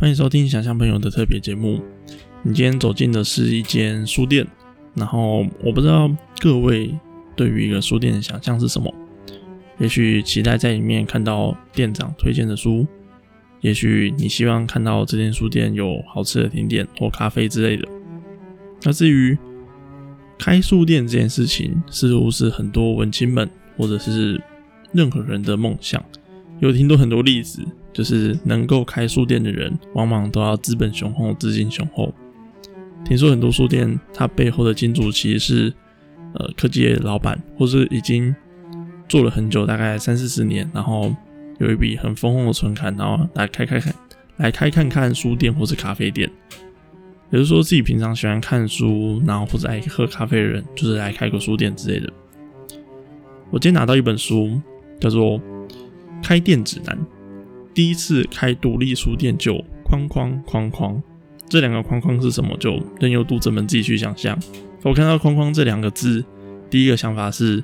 欢迎收听想象朋友的特别节目。你今天走进的是一间书店，然后我不知道各位对于一个书店的想象是什么。也许期待在里面看到店长推荐的书，也许你希望看到这间书店有好吃的甜点或咖啡之类的。那至于开书店这件事情，似乎是很多文青们或者是任何人的梦想。有听多很多例子，就是能够开书店的人，往往都要资本雄厚、资金雄厚。听说很多书店，它背后的金主其实是呃科技老板，或是已经做了很久，大概三四十年，然后有一笔很丰厚的存款，然后来开开看，来开看看书店或是咖啡店。也就是说，自己平常喜欢看书，然后或者爱喝咖啡的人，就是来开个书店之类的。我今天拿到一本书，叫做。开店指南，第一次开独立书店就框框框框，这两个框框是什么？就任由读者们自己去想象。我看到框框这两个字，第一个想法是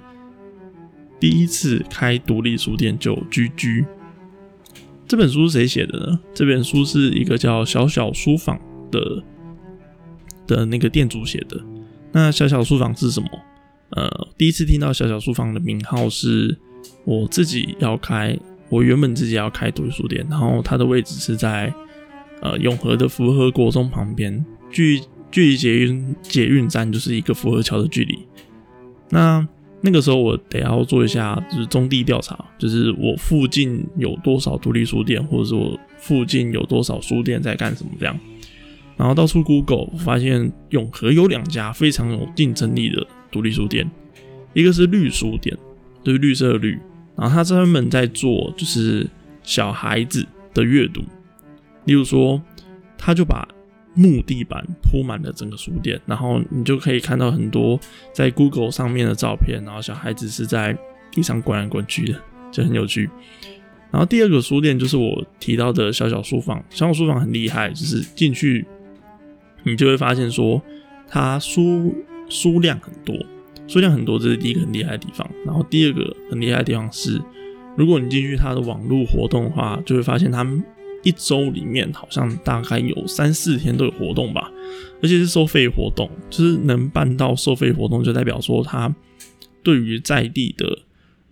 第一次开独立书店就居居。这本书是谁写的呢？这本书是一个叫小小书房的的那个店主写的。那小小书房是什么？呃，第一次听到小小书房的名号是。我自己要开，我原本自己要开独立书店，然后它的位置是在呃永和的福和国中旁边，距距离捷运捷运站就是一个福和桥的距离。那那个时候我得要做一下就是中地调查，就是我附近有多少独立书店，或者是我附近有多少书店在干什么这样。然后到处 Google 发现永和有两家非常有竞争力的独立书店，一个是绿书店。就是绿色的绿，然后他专门在做就是小孩子的阅读，例如说，他就把木地板铺满了整个书店，然后你就可以看到很多在 Google 上面的照片，然后小孩子是在地上滚来滚去的，就很有趣。然后第二个书店就是我提到的小小书房，小小书房很厉害，就是进去你就会发现说，它书书量很多。数量很多，这是第一个很厉害的地方。然后第二个很厉害的地方是，如果你进去它的网络活动的话，就会发现他一周里面好像大概有三四天都有活动吧，而且是收费活动，就是能办到收费活动，就代表说他对于在地的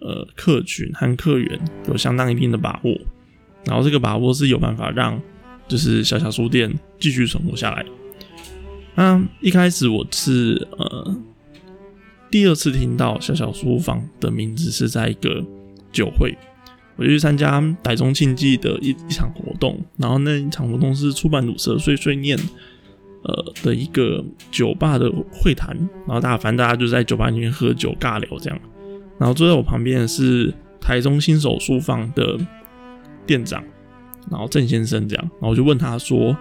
呃客群和客源有相当一定的把握。然后这个把握是有办法让就是小小书店继续存活下来。那一开始我是呃。第二次听到小小书房的名字是在一个酒会，我就去参加台中庆记的一一场活动，然后那一场活动是出版鲁社碎碎念，呃的一个酒吧的会谈，然后大家反正大家就在酒吧里面喝酒尬聊这样，然后坐在我旁边的是台中新手书房的店长，然后郑先生这样，然后我就问他说：“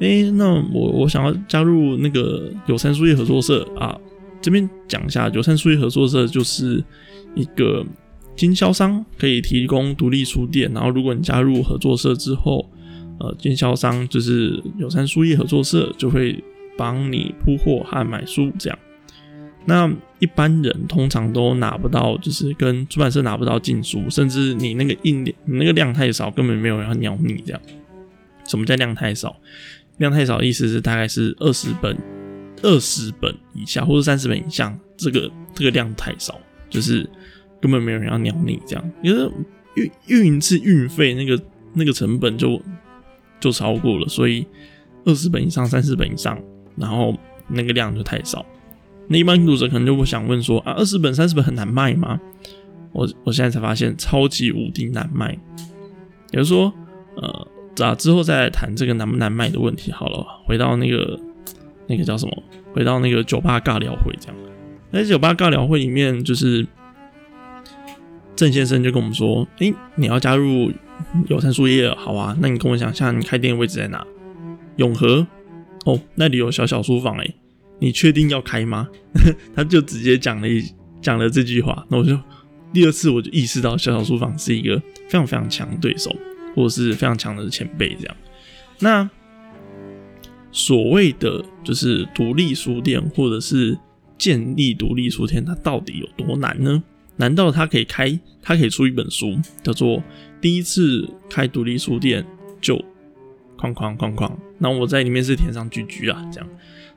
哎，那我我想要加入那个有山书业合作社啊。”这边讲一下，九三书业合作社就是一个经销商，可以提供独立书店。然后，如果你加入合作社之后，呃，经销商就是有山书业合作社就会帮你铺货和买书这样。那一般人通常都拿不到，就是跟出版社拿不到进书，甚至你那个印你那个量太少，根本没有人要鸟你这样。什么叫量太少？量太少意思是大概是二十本。二十本以下或者三十本以上，这个这个量太少，就是根本没有人要鸟你这样，因为运运一次运费那个那个成本就就超过了，所以二十本以上、三十本以上，然后那个量就太少。那一般读者可能就会想问说啊，二十本、三十本很难卖吗？我我现在才发现超级无敌难卖。也就是说，呃，咋之后再来谈这个难不难卖的问题好了。回到那个。那个叫什么？回到那个酒吧尬聊会这样。在酒吧尬聊会里面，就是郑先生就跟我们说：“诶，你要加入友善书业，好啊？那你跟我讲一下，你开店的位置在哪？永和哦，那里有小小书房诶，你确定要开吗？” 他就直接讲了一讲了这句话。那我就第二次我就意识到，小小书房是一个非常非常强对手，或者是非常强的前辈这样。那。所谓的就是独立书店，或者是建立独立书店，它到底有多难呢？难道它可以开，它可以出一本书，叫做《第一次开独立书店就框框框框，那我在里面是填上居居啊，这样。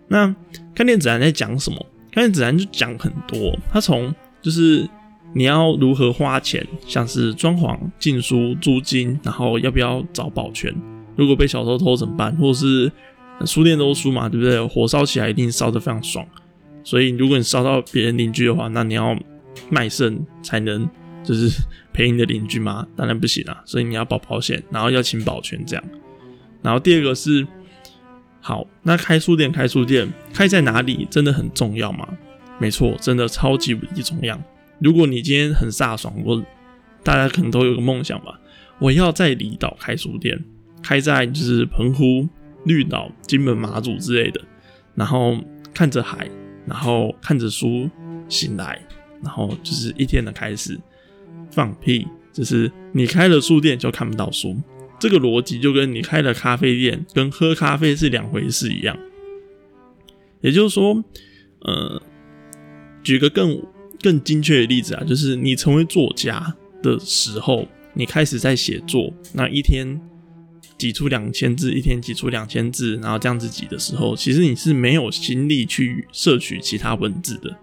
那看电子栏在讲什么？看电子栏就讲很多，它从就是你要如何花钱，像是装潢、进书、租金，然后要不要找保全，如果被小偷偷怎么办，或者是书店都书嘛，对不对？火烧起来一定烧得非常爽，所以如果你烧到别人邻居的话，那你要卖肾才能就是 赔你的邻居吗？当然不行啊，所以你要保保险，然后要请保全这样。然后第二个是。好，那开书店，开书店开在哪里真的很重要吗？没错，真的超级无敌重要。如果你今天很飒爽，我大家可能都有个梦想吧，我要在离岛开书店，开在就是澎湖、绿岛、金门、马祖之类的，然后看着海，然后看着书醒来，然后就是一天的开始。放屁，就是你开了书店就看不到书。这个逻辑就跟你开了咖啡店跟喝咖啡是两回事一样，也就是说，呃，举个更更精确的例子啊，就是你成为作家的时候，你开始在写作，那一天挤出两千字，一天挤出两千字，然后这样子挤的时候，其实你是没有心力去摄取其他文字的。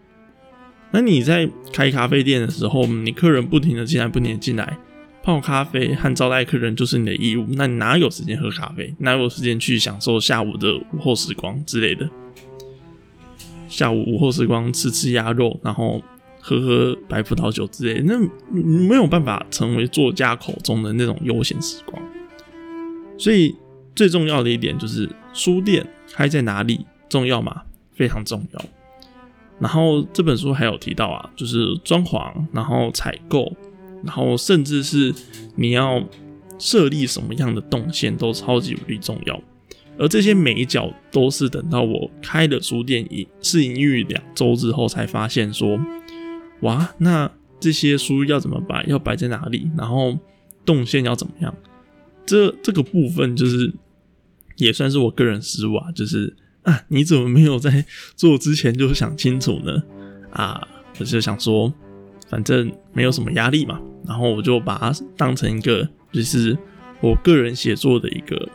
那你在开咖啡店的时候，你客人不停的进来，不停的进来。泡咖啡和招待客人就是你的义务，那你哪有时间喝咖啡？哪有时间去享受下午的午后时光之类的？下午午后时光吃吃鸭肉，然后喝喝白葡萄酒之类，那没有办法成为作家口中的那种悠闲时光。所以最重要的一点就是书店开在哪里重要吗？非常重要。然后这本书还有提到啊，就是装潢，然后采购。然后，甚至是你要设立什么样的动线，都超级无敌重要。而这些每一角，都是等到我开了书店营试营运两周之后，才发现说，哇，那这些书要怎么摆，要摆在哪里，然后动线要怎么样？这这个部分就是也算是我个人失误啊，就是啊，你怎么没有在做之前就想清楚呢？啊，我就想说。反正没有什么压力嘛，然后我就把它当成一个，就是我个人写作的一个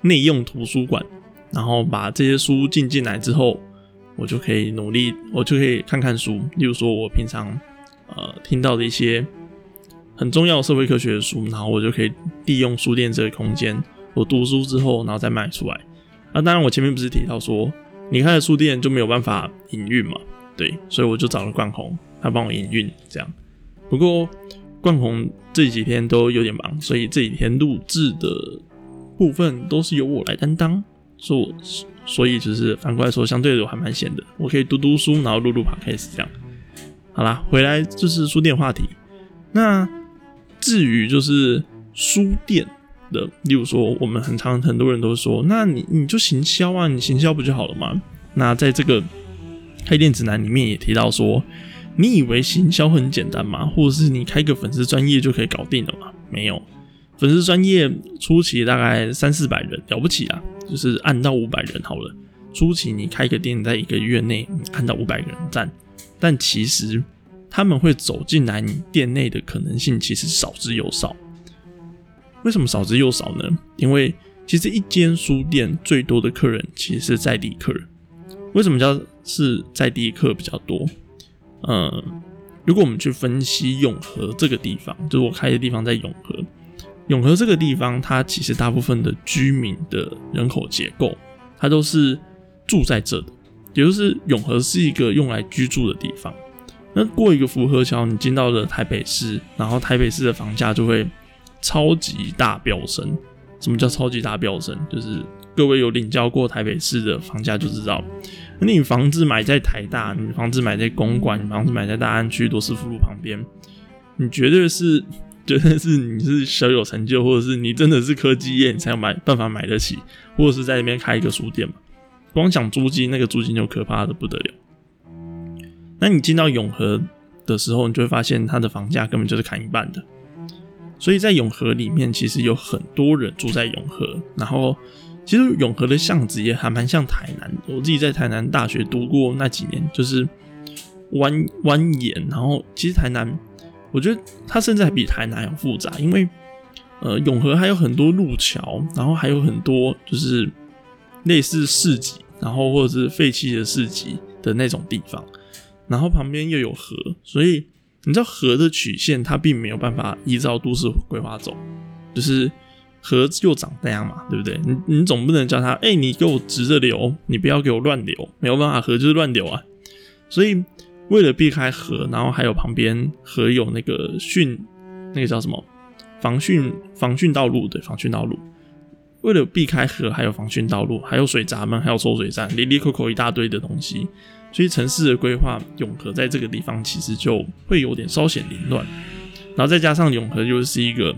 内用图书馆，然后把这些书进进来之后，我就可以努力，我就可以看看书。例如说，我平常呃听到的一些很重要的社会科学的书，然后我就可以利用书店这个空间，我读书之后，然后再卖出来。那当然，我前面不是提到说，你开了书店就没有办法营运嘛？对，所以我就找了冠宏。他帮我营运这样，不过冠宏这几天都有点忙，所以这几天录制的部分都是由我来担当，所所以就是反过来说，相对的我还蛮闲的，我可以读读书，然后录录 podcast 这样。好啦，回来就是书店话题。那至于就是书店的，例如说我们很常很多人都说，那你你就行销啊，你行销不就好了吗？那在这个开店指南里面也提到说。你以为行销很简单吗？或者是你开个粉丝专业就可以搞定了吗？没有，粉丝专业初期大概三四百人了不起啊，就是按到五百人好了。初期你开个店，在一个月内按到五百个人赞，但其实他们会走进来你店内的可能性其实少之又少。为什么少之又少呢？因为其实一间书店最多的客人其实是在地客。为什么叫是在地客比较多？嗯，如果我们去分析永和这个地方，就是我开的地方在永和。永和这个地方，它其实大部分的居民的人口结构，它都是住在这的，也就是永和是一个用来居住的地方。那过一个福和桥，你进到了台北市，然后台北市的房价就会超级大飙升。什么叫超级大飙升？就是各位有领教过台北市的房价就知道。那你房子买在台大，你房子买在公馆，你房子买在大安区罗斯福路旁边，你绝对是，绝对是你是小有成就，或者是你真的是科技业，你才有买办法买得起，或者是在那边开一个书店嘛。光想租金，那个租金就可怕的不得了。那你进到永和的时候，你就会发现它的房价根本就是砍一半的。所以在永和里面，其实有很多人住在永和，然后。其实永和的巷子也还蛮像台南，我自己在台南大学读过那几年，就是蜿蜿蜒。然后其实台南，我觉得它甚至还比台南要复杂，因为呃，永和还有很多路桥，然后还有很多就是类似市集，然后或者是废弃的市集的那种地方，然后旁边又有河，所以你知道河的曲线它并没有办法依照都市规划走，就是河又长那样嘛，对不对？你你总不能叫它，哎，你给我直着流，你不要给我乱流，没有办法，河就是乱流啊。所以为了避开河，然后还有旁边河有那个汛，那个叫什么？防汛防汛道路对，防汛道路，为了避开河，还有防汛道路，还有水闸门，还有抽水站，里里口口一大堆的东西，所以城市的规划，永和在这个地方其实就会有点稍显凌乱。然后再加上永和又是一个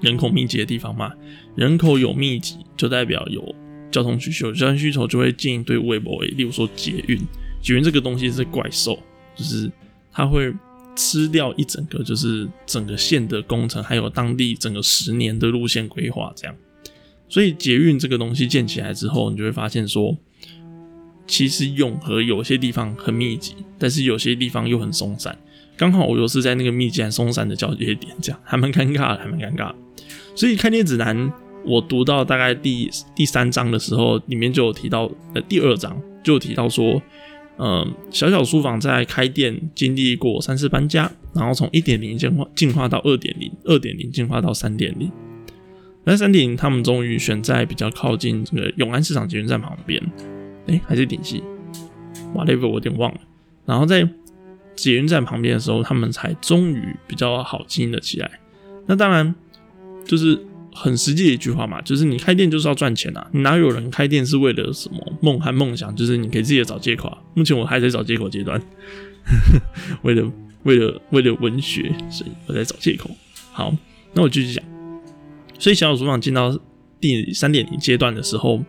人口密集的地方嘛，人口有密集，就代表有交通需求，交通需求就会进一堆微博，例如说捷运，捷运这个东西是怪兽，就是它会。吃掉一整个就是整个县的工程，还有当地整个十年的路线规划，这样。所以捷运这个东西建起来之后，你就会发现说，其实永和有些地方很密集，但是有些地方又很松散。刚好我又是在那个密集和松散的交接点，这样还蛮尴尬的，还蛮尴尬。所以开店指南，我读到大概第第三章的时候，里面就有提到，呃，第二章就有提到说。嗯，小小书房在开店经历过三次搬家，然后从一点零进化进化到二点零，二点零进化到三点零。那三点零他们终于选在比较靠近这个永安市场捷运站旁边，哎，还是顶溪，whatever，我有点忘了。然后在捷运站旁边的时候，他们才终于比较好经营了起来。那当然就是。很实际的一句话嘛，就是你开店就是要赚钱啊！哪有人开店是为了什么梦和梦想？就是你给自己找借口。啊。目前我还在找借口阶段，为了为了为了文学，所以我在找借口。好，那我继续讲。所以小小书房进到第三点零阶段的时候，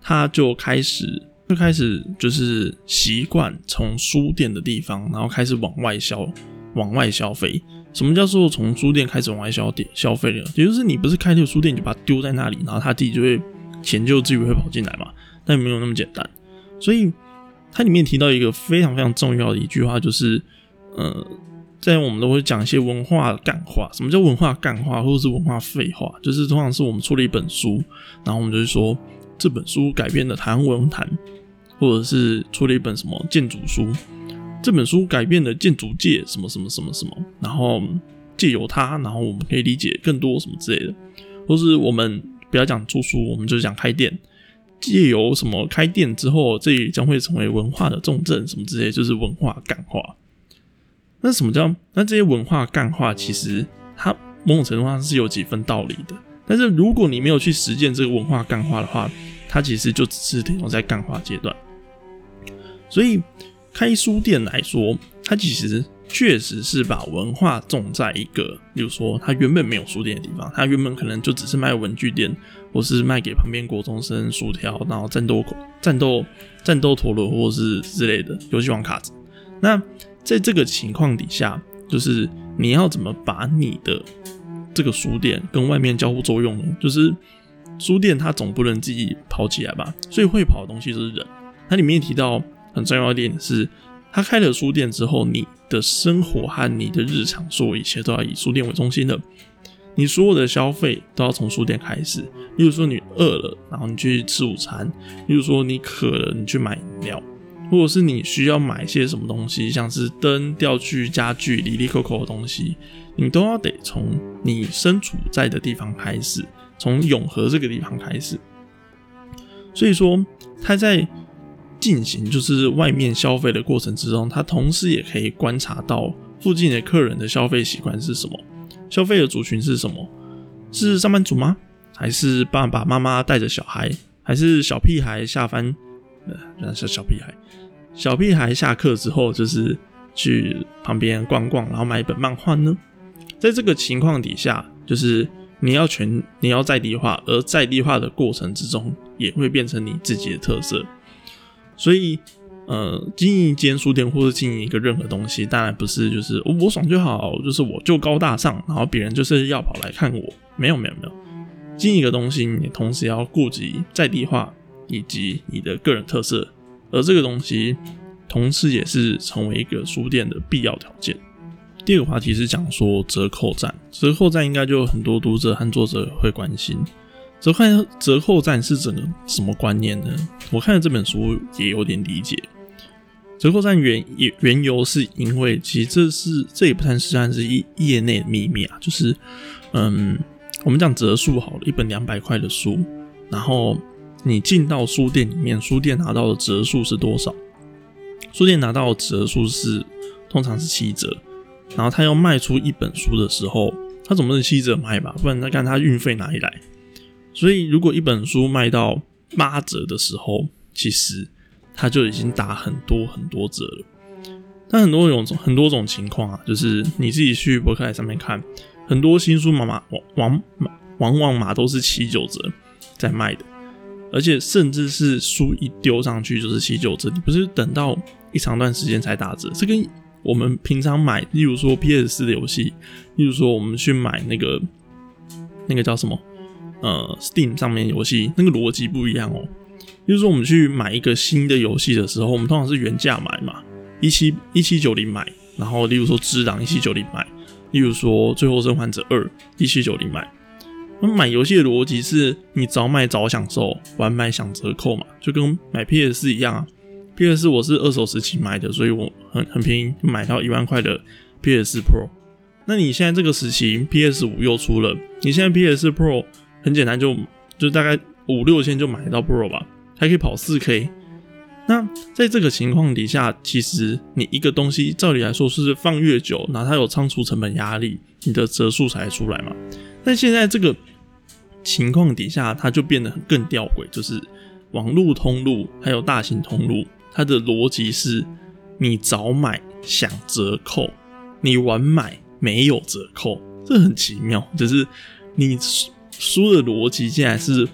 他就开始就开始就是习惯从书店的地方，然后开始往外销，往外消费。什么叫做从书店开始往外消店消费了？也就是你不是开这个书店，你就把它丢在那里，然后他自己就会钱就自己会跑进来嘛？但没有那么简单。所以它里面提到一个非常非常重要的一句话，就是呃，在我们都会讲一些文化干话。什么叫文化干话，或者是文化废话？就是通常是我们出了一本书，然后我们就会说这本书改变了台湾文坛，或者是出了一本什么建筑书。这本书改变了建筑界什么什么什么什么，然后借由它，然后我们可以理解更多什么之类的，或是我们不要讲著书，我们就讲开店，借由什么开店之后，这里将会成为文化的重镇，什么之类，就是文化干化。那什么叫？那这些文化干化，其实它某种程度上是有几分道理的。但是如果你没有去实践这个文化干化的话，它其实就只是停留在干化阶段。所以。开书店来说，它其实确实是把文化种在一个，比如说它原本没有书店的地方，它原本可能就只是卖文具店，或是卖给旁边国中生薯条，然后战斗战斗战斗陀螺，或是之类的游戏王卡子。那在这个情况底下，就是你要怎么把你的这个书店跟外面交互作用呢？就是书店它总不能自己跑起来吧，所以会跑的东西就是人。它里面提到。很重要一点是，他开了书店之后，你的生活和你的日常所有一切都要以书店为中心的。你所有的消费都要从书店开始。例如说，你饿了，然后你去吃午餐；，例如说，你渴了，你去买饮料；，或者是你需要买一些什么东西，像是灯、钓具、家具、里里扣扣的东西，你都要得从你身处在的地方开始，从永和这个地方开始。所以说，他在。进行就是外面消费的过程之中，他同时也可以观察到附近的客人的消费习惯是什么，消费的族群是什么，是上班族吗？还是爸爸妈妈带着小孩，还是小屁孩下班？呃，是小屁孩，小屁孩下课之后就是去旁边逛逛，然后买一本漫画呢？在这个情况底下，就是你要全你要在地化，而在地化的过程之中，也会变成你自己的特色。所以，呃，经营一间书店或者经营一个任何东西，当然不是就是我爽就好，就是我就高大上，然后别人就是要跑来看我。没有，没有，没有。经营一个东西，你同时要顾及在地化以及你的个人特色，而这个东西同时也是成为一个书店的必要条件。第二个话题是讲说折扣战，折扣战应该就有很多读者和作者会关心。折扣折扣战是整个什么观念呢？我看了这本书也有点理解。折扣战原原由是因为，其实这是这也不算是算是业业内秘密啊，就是嗯，我们讲折数好了，一本两百块的书，然后你进到书店里面，书店拿到的折数是多少？书店拿到的折数是通常是七折，然后他要卖出一本书的时候，他总不能七折卖吧？不然他看他运费哪里来？所以如果一本书卖到八折的时候，其实它就已经打很多很多折了。但很多种很多种情况啊，就是你自己去博客来上面看，很多新书嘛嘛往往往往嘛都是七九折在卖的，而且甚至是书一丢上去就是七九折，你不是等到一长段时间才打折。这跟我们平常买，例如说 PS 四的游戏，例如说我们去买那个那个叫什么？呃，Steam 上面游戏那个逻辑不一样哦。就是说，我们去买一个新的游戏的时候，我们通常是原价买嘛，一七一七九零买。然后，例如说《只狼》一七九零买，例如说《最后生还者二》一七九零买。那买游戏的逻辑是你早买早享受，晚买享折扣嘛，就跟买 PS 一样啊。PS 我是二手时期买的，所以我很很便宜，买到一万块的 PS Pro。那你现在这个时期 PS 五又出了，你现在 PS Pro。很简单，就就大概五六千就买到 Pro 吧，还可以跑四 K。那在这个情况底下，其实你一个东西照理来说是放越久，那它有仓储成本压力，你的折数才出来嘛。但现在这个情况底下，它就变得更吊诡，就是网络通路还有大型通路，它的逻辑是：你早买享折扣，你晚买没有折扣，这很奇妙，就是你。书的逻辑竟然是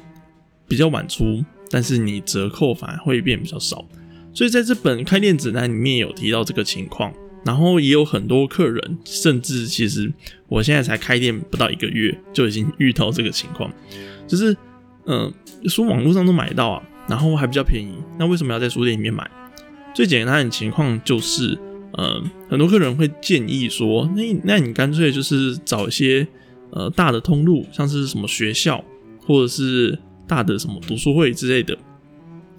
比较晚出，但是你折扣反而会变比较少，所以在这本开店指南里面有提到这个情况，然后也有很多客人，甚至其实我现在才开店不到一个月就已经遇到这个情况，就是嗯，书网络上都买到啊，然后还比较便宜，那为什么要在书店里面买？最简单的情况就是，嗯，很多客人会建议说，那那你干脆就是找一些。呃，大的通路像是什么学校，或者是大的什么读书会之类的，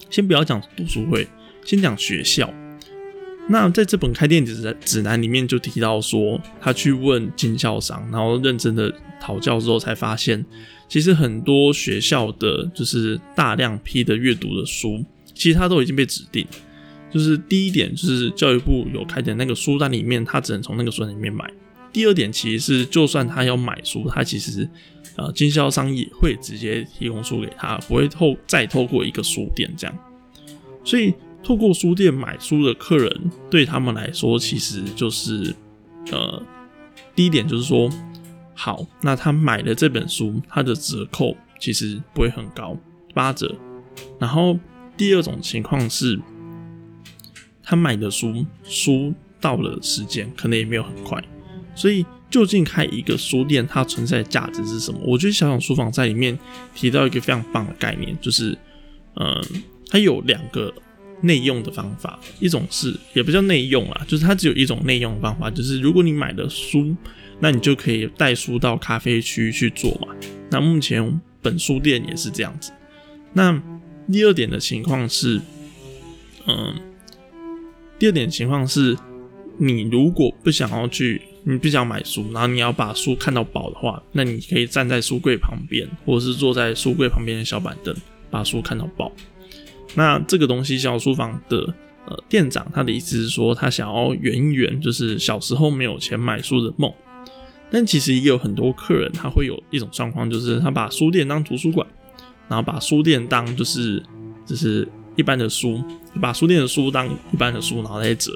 先不要讲读书会，先讲学校。那在这本开店指指南里面就提到说，他去问经销商，然后认真的讨教之后，才发现其实很多学校的就是大量批的阅读的书，其实它都已经被指定。就是第一点，就是教育部有开的那个书单里面，他只能从那个书单里面买。第二点其实是，就算他要买书，他其实呃经销商也会直接提供书给他，不会透再透过一个书店这样。所以透过书店买书的客人，对他们来说其实就是呃第一点就是说，好，那他买的这本书，它的折扣其实不会很高，八折。然后第二种情况是，他买的书书到了时间，可能也没有很快。所以，究竟开一个书店，它存在的价值是什么？我觉得小小书房在里面提到一个非常棒的概念，就是，嗯，它有两个内用的方法，一种是也不叫内用啊，就是它只有一种内用方法，就是如果你买的书，那你就可以带书到咖啡区去做嘛。那目前本书店也是这样子。那第二点的情况是，嗯，第二点情况是，你如果不想要去。你不想买书，然后你要把书看到饱的话，那你可以站在书柜旁边，或者是坐在书柜旁边的小板凳，把书看到饱。那这个东西，小书房的呃店长他的意思是说，他想要圆一圆，就是小时候没有钱买书的梦。但其实也有很多客人，他会有一种状况，就是他把书店当图书馆，然后把书店当就是就是一般的书，把书店的书当一般的书，然后再折，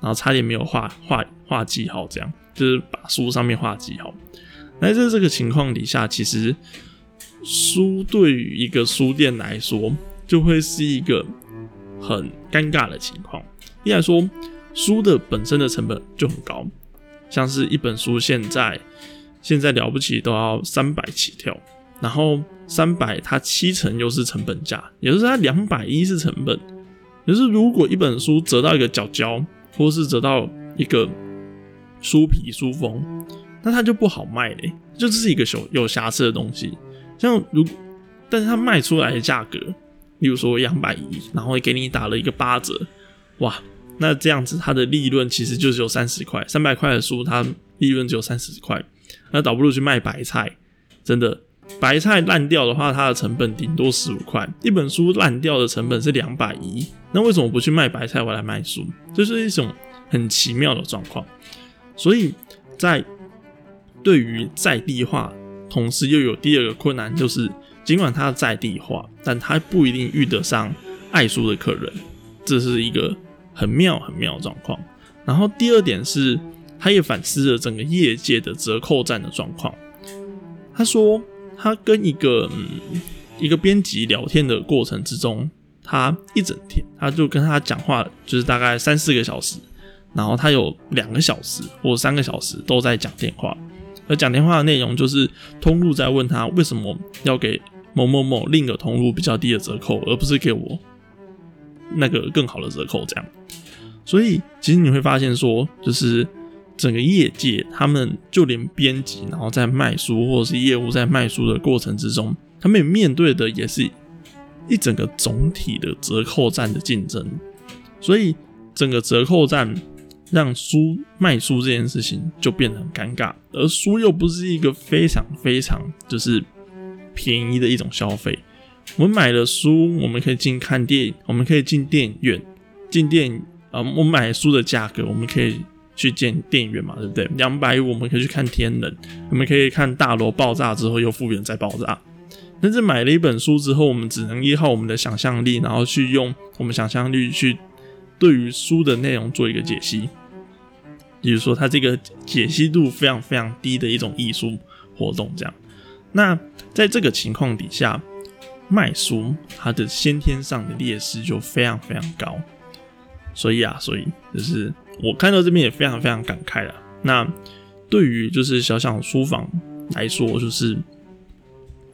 然后差点没有画画画记号这样。就是把书上面画记号。那在这个情况底下，其实书对于一个书店来说，就会是一个很尴尬的情况。一来说，书的本身的成本就很高，像是一本书现在现在了不起都要三百起跳，然后三百它七成又是成本价，也就是它两百一是成本。就是如果一本书折到一个角角，或是折到一个书皮书封，那它就不好卖嘞，就这是一个有有瑕疵的东西。像如，但是它卖出来的价格，例如说两百一，然后给你打了一个八折，哇，那这样子它的利润其实就只有三十块，三百块的书它利润只有三十块，那倒不如去卖白菜，真的。白菜烂掉的话，它的成本顶多十五块。一本书烂掉的成本是两百一，那为什么不去卖白菜，我来卖书？这是一种很奇妙的状况。所以在对于在地化，同时又有第二个困难，就是尽管它在地化，但它不一定遇得上爱书的客人，这是一个很妙很妙的状况。然后第二点是，他也反思了整个业界的折扣战的状况。他说。他跟一个嗯一个编辑聊天的过程之中，他一整天他就跟他讲话，就是大概三四个小时，然后他有两个小时或三个小时都在讲电话，而讲电话的内容就是通路在问他为什么要给某某某另一个通路比较低的折扣，而不是给我那个更好的折扣这样。所以其实你会发现说，就是。整个业界，他们就连编辑，然后在卖书或者是业务在卖书的过程之中，他们面对的也是一整个总体的折扣战的竞争。所以，整个折扣战让书卖书这件事情就变得很尴尬，而书又不是一个非常非常就是便宜的一种消费。我们买了书，我们可以进看电影，我们可以进电影院，进电影啊，我们买书的价格，我们可以。去见电影院嘛，对不对？两百五我们可以去看《天能》，我们可以看大楼爆炸之后又复原再爆炸。但是买了一本书之后，我们只能依靠我们的想象力，然后去用我们想象力去对于书的内容做一个解析。比如说，它这个解析度非常非常低的一种艺术活动，这样。那在这个情况底下，卖书它的先天上的劣势就非常非常高。所以啊，所以就是我看到这边也非常非常感慨了。那对于就是小小书房来说，就是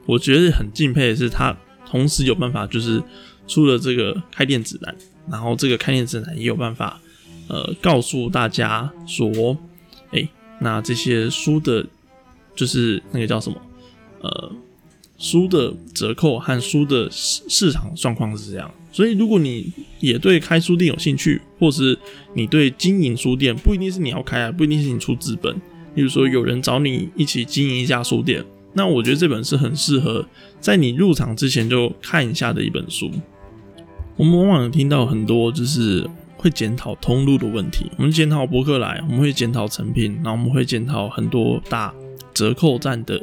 我觉得很敬佩的是，他同时有办法就是出了这个开店指南，然后这个开店指南也有办法呃告诉大家说，哎，那这些书的，就是那个叫什么呃书的折扣和书的市市场状况是这样。所以，如果你也对开书店有兴趣，或是你对经营书店，不一定是你要开啊，不一定是你出资本。例如说，有人找你一起经营一家书店，那我觉得这本是很适合在你入场之前就看一下的一本书。我们往往听到很多就是会检讨通路的问题，我们检讨博客来，我们会检讨成品，然后我们会检讨很多大折扣站的。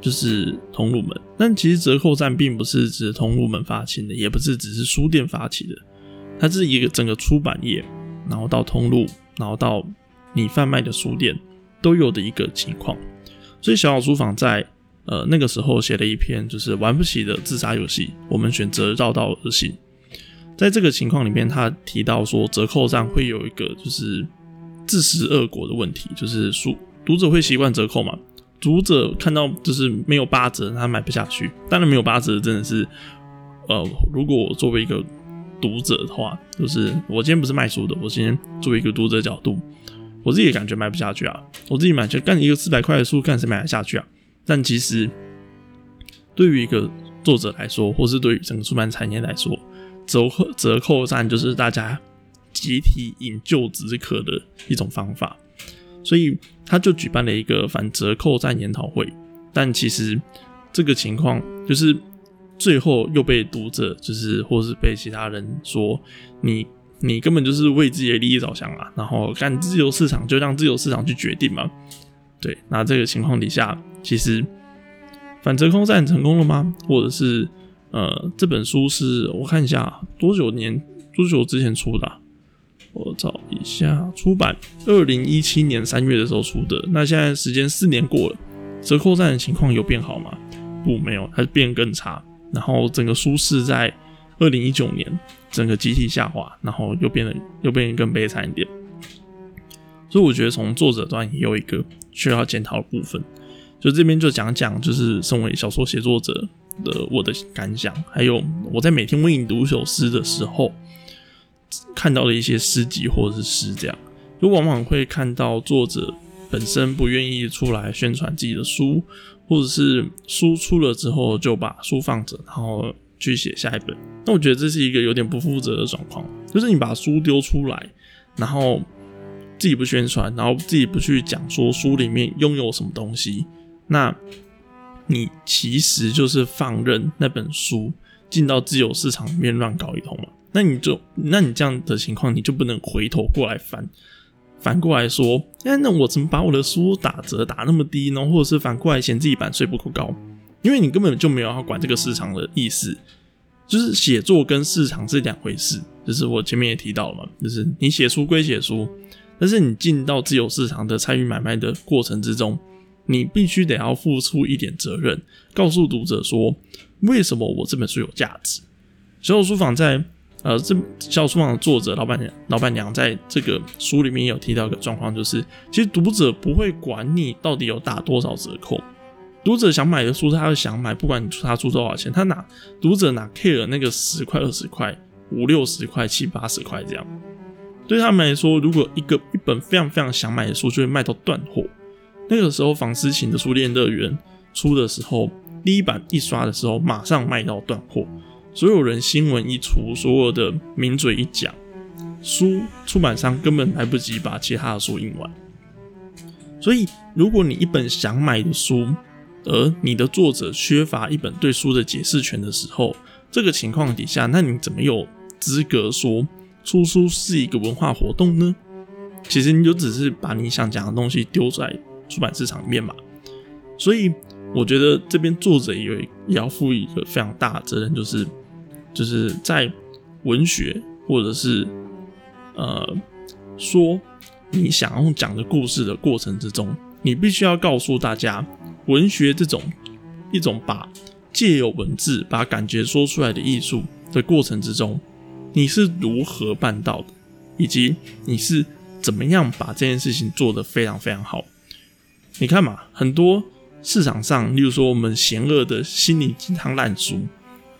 就是通路们，但其实折扣站并不是指通路们发起的，也不是只是书店发起的，它是一个整个出版业，然后到通路，然后到你贩卖的书店都有的一个情况。所以小小书房在呃那个时候写了一篇就是玩不起的自杀游戏，我们选择绕道而行。在这个情况里面，他提到说折扣上会有一个就是自食恶果的问题，就是书读者会习惯折扣嘛。读者看到就是没有八折，他买不下去。当然没有八折，真的是，呃，如果我作为一个读者的话，就是我今天不是卖书的，我今天作为一个读者角度，我自己也感觉买不下去啊。我自己买就干一个四百块的书，干谁买得下去啊？但其实对于一个作者来说，或是对于整个出版产业来说，折扣折扣战就是大家集体饮鸩止渴的一种方法。所以他就举办了一个反折扣战研讨会，但其实这个情况就是最后又被读者就是或是被其他人说你你根本就是为自己的利益着想啊，然后干自由市场就让自由市场去决定嘛。对，那这个情况底下，其实反折扣战成功了吗？或者是呃这本书是我看一下多久年多久之前出的？我找一下，出版二零一七年三月的时候出的。那现在时间四年过了，折扣战的情况有变好吗？不，没有，它变更差。然后整个书市在二零一九年整个集体下滑，然后又变得又变得更悲惨一点。所以我觉得从作者端也有一个需要检讨的部分。就这边就讲讲，就是身为小说写作者的我的感想，还有我在每天为你读一首诗的时候。看到的一些诗集或者是诗，这样就往往会看到作者本身不愿意出来宣传自己的书，或者是书出了之后就把书放着，然后去写下一本。那我觉得这是一个有点不负责的状况，就是你把书丢出来，然后自己不宣传，然后自己不去讲说书里面拥有什么东西，那你其实就是放任那本书进到自由市场里面乱搞一通嘛。那你就，那你这样的情况，你就不能回头过来翻。反过来说，哎，那我怎么把我的书打折打那么低呢？或者是反过来嫌自己版税不够高？因为你根本就没有要管这个市场的意思，就是写作跟市场是两回事。就是我前面也提到了嘛，就是你写书归写书，但是你进到自由市场的参与买卖的过程之中，你必须得要付出一点责任，告诉读者说为什么我这本书有价值。所有书房在。呃，这小书房的作者老板娘老板娘在这个书里面有提到一个状况，就是其实读者不会管你到底有打多少折扣，读者想买的书他就想买，不管你出他出多少钱，他哪读者哪 care 那个十块二十块五六十块七八十块这样，对他们来说，如果一个一本非常非常想买的书就会卖到断货，那个时候房思琴的书店乐园出的时候，第一版一刷的时候马上卖到断货。所有人新闻一出，所有的名嘴一讲，书出版商根本来不及把其他的书印完。所以，如果你一本想买的书，而你的作者缺乏一本对书的解释权的时候，这个情况底下，那你怎么有资格说出书是一个文化活动呢？其实你就只是把你想讲的东西丢在出版市场面嘛。所以，我觉得这边作者也也要负一个非常大的责任，就是。就是在文学，或者是呃说你想要讲的故事的过程之中，你必须要告诉大家，文学这种一种把借由文字把感觉说出来的艺术的过程之中，你是如何办到的，以及你是怎么样把这件事情做得非常非常好。你看嘛，很多市场上，例如说我们嫌恶的心灵鸡汤烂书，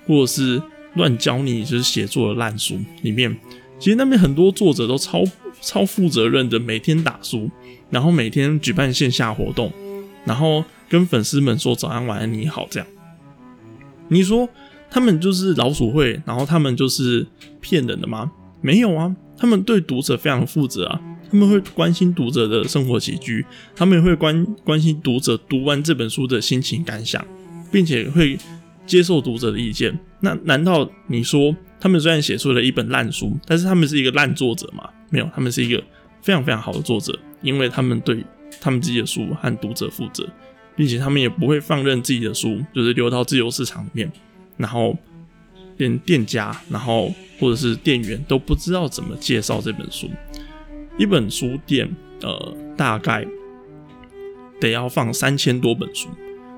或者是。乱教你就是写作的烂书里面，其实那边很多作者都超超负责任的，每天打书，然后每天举办线下活动，然后跟粉丝们说早安晚安你好这样。你说他们就是老鼠会，然后他们就是骗人的吗？没有啊，他们对读者非常负责啊，他们会关心读者的生活起居，他们也会关关心读者读完这本书的心情感想，并且会。接受读者的意见，那难道你说他们虽然写出了一本烂书，但是他们是一个烂作者吗？没有，他们是一个非常非常好的作者，因为他们对他们自己的书和读者负责，并且他们也不会放任自己的书就是流到自由市场里面，然后连店家，然后或者是店员都不知道怎么介绍这本书。一本书店，呃，大概得要放三千多本书。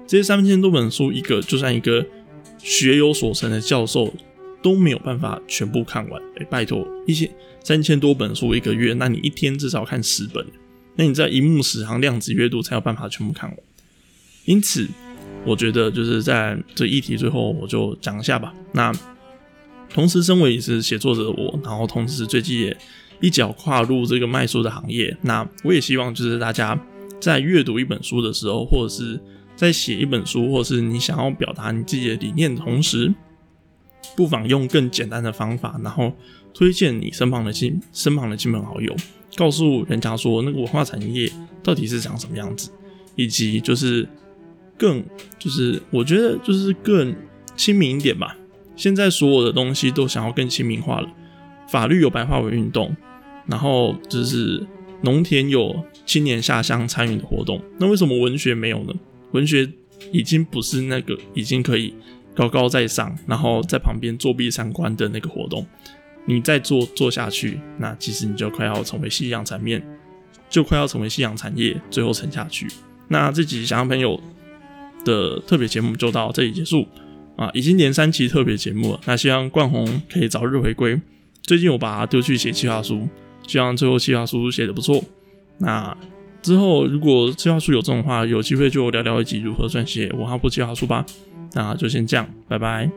这些三千多本书，一个就算一个学有所成的教授都没有办法全部看完。哎，拜托，一千三千多本书一个月，那你一天至少看十本，那你在荧幕史上量子阅读才有办法全部看完。因此，我觉得就是在这议题最后，我就讲一下吧。那同时，身为也是写作者的我，然后同时最近也一脚跨入这个卖书的行业，那我也希望就是大家在阅读一本书的时候，或者是在写一本书，或者是你想要表达你自己的理念的同时，不妨用更简单的方法，然后推荐你身旁的亲身旁的亲朋好友，告诉人家说那个文化产业到底是长什么样子，以及就是更就是我觉得就是更亲民一点吧。现在所有的东西都想要更亲民化了，法律有白话文运动，然后就是农田有青年下乡参与的活动，那为什么文学没有呢？文学已经不是那个已经可以高高在上，然后在旁边作弊参观的那个活动。你再做做下去，那其实你就快要成为夕阳产业，就快要成为夕阳产业，最后沉下去。那这集想要朋友的特别节目就到这里结束啊，已经连三期特别节目了。那希望冠宏可以早日回归。最近我把它丢去写企划书，希望最后企划书写的不错。那。之后，如果计划书有这种话，有机会就聊聊一集如何撰写文化部计划书吧。那就先这样，拜拜。